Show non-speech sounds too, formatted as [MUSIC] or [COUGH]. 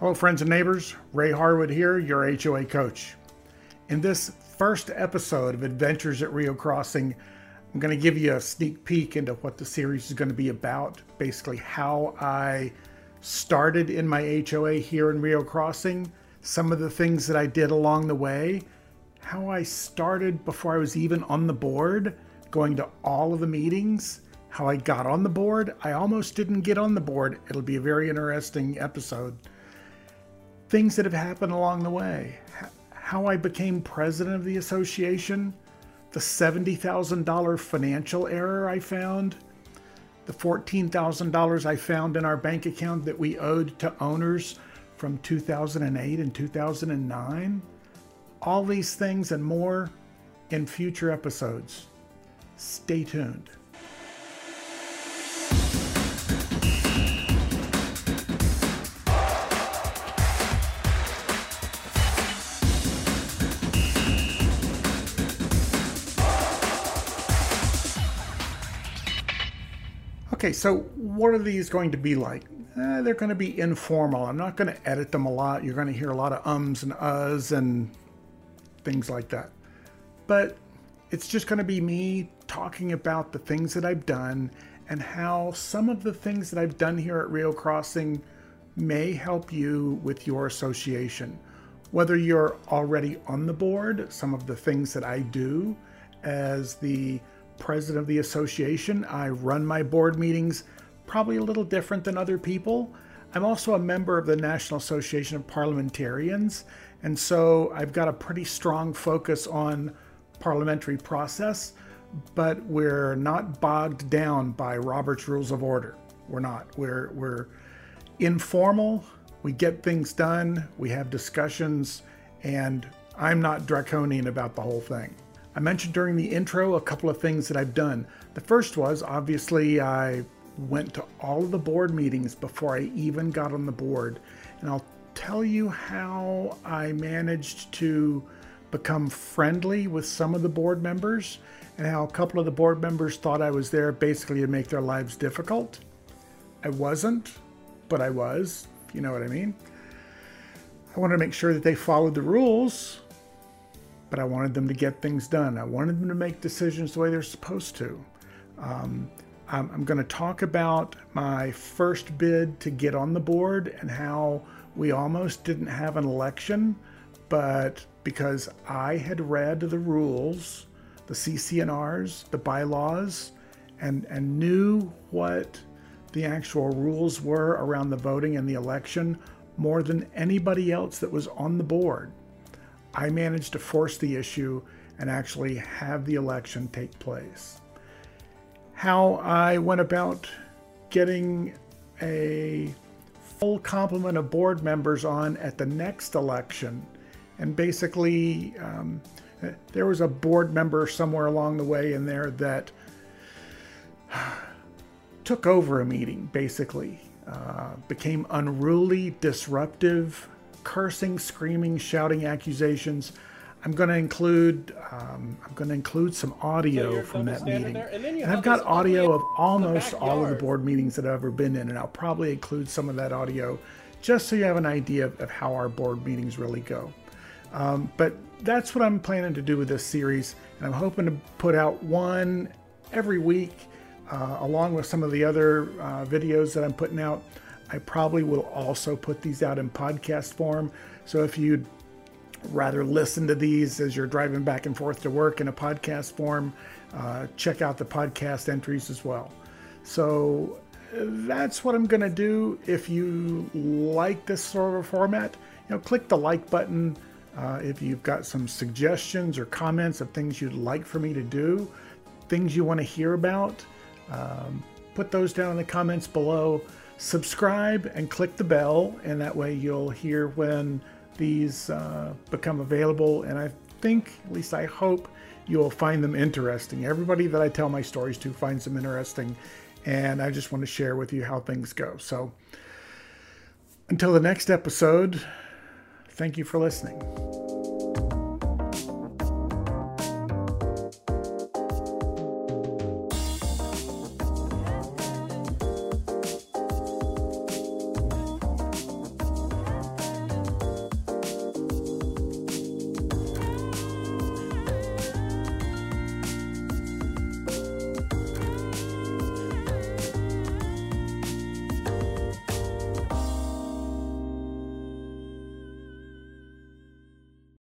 Hello, friends and neighbors. Ray Harwood here, your HOA coach. In this first episode of Adventures at Rio Crossing, I'm going to give you a sneak peek into what the series is going to be about. Basically, how I started in my HOA here in Rio Crossing, some of the things that I did along the way, how I started before I was even on the board, going to all of the meetings, how I got on the board. I almost didn't get on the board. It'll be a very interesting episode things that have happened along the way. How I became president of the association, the $70,000 financial error I found, the $14,000 I found in our bank account that we owed to owners from 2008 and 2009. All these things and more in future episodes. Stay tuned. Okay, so what are these going to be like? Eh, they're going to be informal. I'm not going to edit them a lot. You're going to hear a lot of ums and uhs and things like that. But it's just going to be me talking about the things that I've done and how some of the things that I've done here at Rio Crossing may help you with your association. Whether you're already on the board, some of the things that I do as the president of the association. I run my board meetings probably a little different than other people. I'm also a member of the National Association of Parliamentarians, and so I've got a pretty strong focus on parliamentary process, but we're not bogged down by Robert's Rules of Order. We're not. We're we're informal. We get things done. We have discussions, and I'm not draconian about the whole thing. I mentioned during the intro a couple of things that I've done. The first was obviously I went to all of the board meetings before I even got on the board. And I'll tell you how I managed to become friendly with some of the board members and how a couple of the board members thought I was there basically to make their lives difficult. I wasn't, but I was, you know what I mean. I wanted to make sure that they followed the rules but I wanted them to get things done. I wanted them to make decisions the way they're supposed to. Um, I'm, I'm going to talk about my first bid to get on the board and how we almost didn't have an election, but because I had read the rules, the CC&Rs, the bylaws, and, and knew what the actual rules were around the voting and the election more than anybody else that was on the board. I managed to force the issue and actually have the election take place. How I went about getting a full complement of board members on at the next election. And basically, um, there was a board member somewhere along the way in there that [SIGHS] took over a meeting, basically, uh, became unruly, disruptive, cursing, screaming, shouting accusations. I'm going to include um, I'm going to include some audio so from that meeting. And, and I've got audio of almost all of the board meetings that I've ever been in, and I'll probably include some of that audio just so you have an idea of, of how our board meetings really go. Um, but that's what I'm planning to do with this series, and I'm hoping to put out one every week, uh, along with some of the other uh, videos that I'm putting out. I probably will also put these out in podcast form. So if you'd rather listen to these as you're driving back and forth to work in a podcast form, uh, check out the podcast entries as well. So that's what I'm going to do. If you like this sort of format, you know, click the like button. Uh, if you've got some suggestions or comments of things you'd like for me to do, things you want to hear about, um, put those down in the comments below subscribe and click the bell, and that way you'll hear when these uh, become available. And I think, at least I hope, you'll find them interesting. Everybody that I tell my stories to finds them interesting, and I just want to share with you how things go. So until the next episode, thank you for listening.